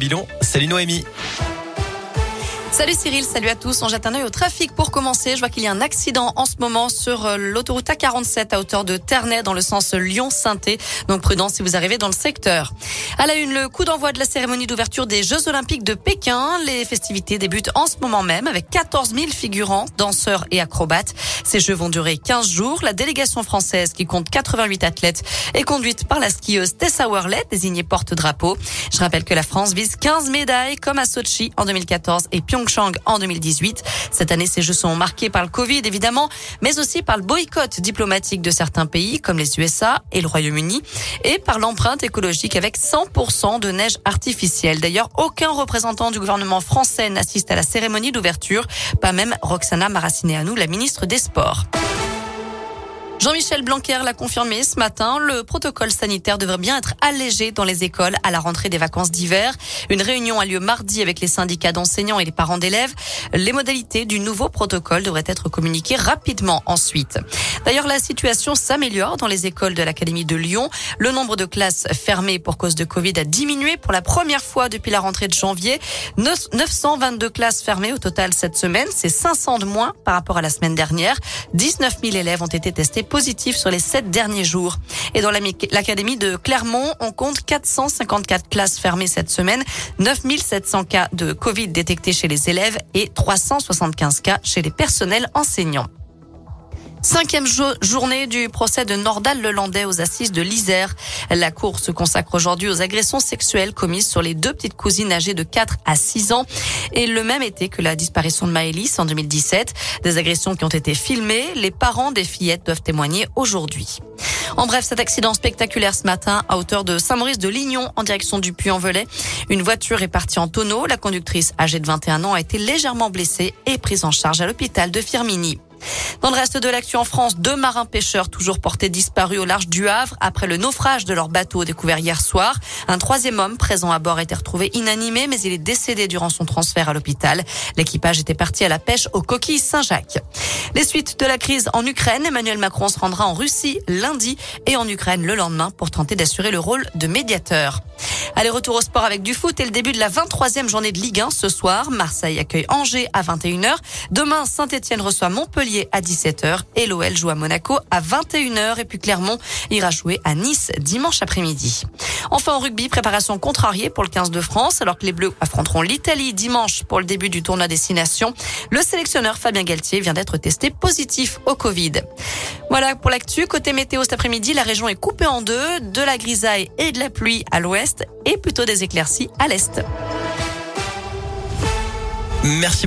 Bilon, salut Noémie. Salut Cyril, salut à tous. On jette un œil au trafic pour commencer. Je vois qu'il y a un accident en ce moment sur euh, l'autoroute A47 à hauteur de Ternay dans le sens Lyon-Sainté. Donc prudence si vous arrivez dans le secteur. À la une, le coup d'envoi de la cérémonie d'ouverture des Jeux Olympiques de Pékin. Les festivités débutent en ce moment même avec 14 000 figurants, danseurs et acrobates. Ces Jeux vont durer 15 jours. La délégation française qui compte 88 athlètes est conduite par la skieuse Tessa Worley, désignée porte-drapeau. Je rappelle que la France vise 15 médailles comme à Sochi en 2014 et En 2018. Cette année, ces Jeux sont marqués par le Covid, évidemment, mais aussi par le boycott diplomatique de certains pays, comme les USA et le Royaume-Uni, et par l'empreinte écologique avec 100% de neige artificielle. D'ailleurs, aucun représentant du gouvernement français n'assiste à la cérémonie d'ouverture, pas même Roxana Maracineanu, la ministre des Sports. Jean-Michel Blanquer l'a confirmé ce matin. Le protocole sanitaire devrait bien être allégé dans les écoles à la rentrée des vacances d'hiver. Une réunion a lieu mardi avec les syndicats d'enseignants et les parents d'élèves. Les modalités du nouveau protocole devraient être communiquées rapidement ensuite. D'ailleurs, la situation s'améliore dans les écoles de l'Académie de Lyon. Le nombre de classes fermées pour cause de Covid a diminué pour la première fois depuis la rentrée de janvier. 922 classes fermées au total cette semaine. C'est 500 de moins par rapport à la semaine dernière. 19 000 élèves ont été testés positifs sur les sept derniers jours. Et dans l'académie de Clermont, on compte 454 classes fermées cette semaine, 9700 cas de Covid détectés chez les élèves et 375 cas chez les personnels enseignants. Cinquième journée du procès de Nordal Lelandais aux assises de l'Isère. La cour se consacre aujourd'hui aux agressions sexuelles commises sur les deux petites cousines âgées de 4 à 6 ans et le même été que la disparition de Maëlys en 2017. Des agressions qui ont été filmées. Les parents des fillettes doivent témoigner aujourd'hui. En bref, cet accident spectaculaire ce matin à hauteur de Saint-Maurice de Lignon en direction du Puy-en-Velay. Une voiture est partie en tonneau. La conductrice âgée de 21 ans a été légèrement blessée et prise en charge à l'hôpital de Firmini. Dans le reste de l'actu en France, deux marins pêcheurs toujours portés disparus au large du Havre après le naufrage de leur bateau découvert hier soir. Un troisième homme présent à bord a été retrouvé inanimé, mais il est décédé durant son transfert à l'hôpital. L'équipage était parti à la pêche aux coquilles Saint-Jacques. Les suites de la crise en Ukraine, Emmanuel Macron se rendra en Russie lundi et en Ukraine le lendemain pour tenter d'assurer le rôle de médiateur. Allez, retour au sport avec du foot et le début de la 23e journée de Ligue 1 ce soir. Marseille accueille Angers à 21h. Demain, Saint-Etienne reçoit Montpellier à 17h et l'OL joue à Monaco à 21h. Et puis Clermont ira jouer à Nice dimanche après-midi. Enfin, en rugby, préparation contrariée pour le 15 de France, alors que les Bleus affronteront l'Italie dimanche pour le début du tournoi Destination. Le sélectionneur Fabien Galtier vient d'être testé positif au Covid. Voilà pour l'actu. Côté météo cet après-midi, la région est coupée en deux, de la grisaille et de la pluie à l'ouest et plutôt des éclaircies à l'est. Merci beaucoup.